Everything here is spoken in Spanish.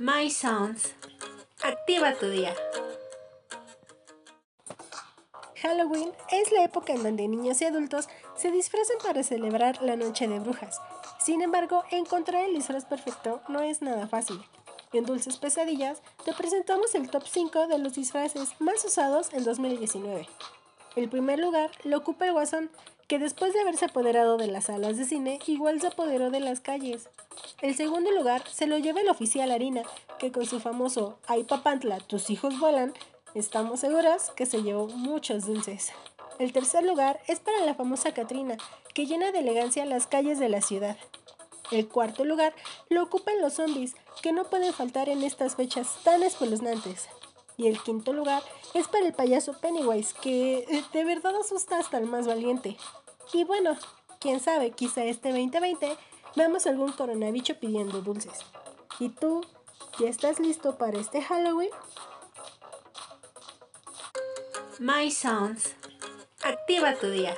My Sounds. Activa tu día. Halloween es la época en donde niños y adultos se disfrazan para celebrar la Noche de Brujas. Sin embargo, encontrar el disfraz perfecto no es nada fácil. En Dulces Pesadillas te presentamos el top 5 de los disfraces más usados en 2019. El primer lugar lo ocupa el Guasón, que después de haberse apoderado de las salas de cine, igual se apoderó de las calles. El segundo lugar se lo lleva el oficial Harina, que con su famoso Ay papantla, tus hijos vuelan, estamos seguras que se llevó muchos dulces. El tercer lugar es para la famosa Katrina, que llena de elegancia las calles de la ciudad. El cuarto lugar lo ocupan los zombies, que no pueden faltar en estas fechas tan espeluznantes. Y el quinto lugar es para el payaso Pennywise, que eh, de verdad asusta hasta el más valiente. Y bueno, quién sabe, quizá este 2020 veamos algún coronabicho pidiendo dulces. ¿Y tú? ¿Ya estás listo para este Halloween? My Sounds. Activa tu día.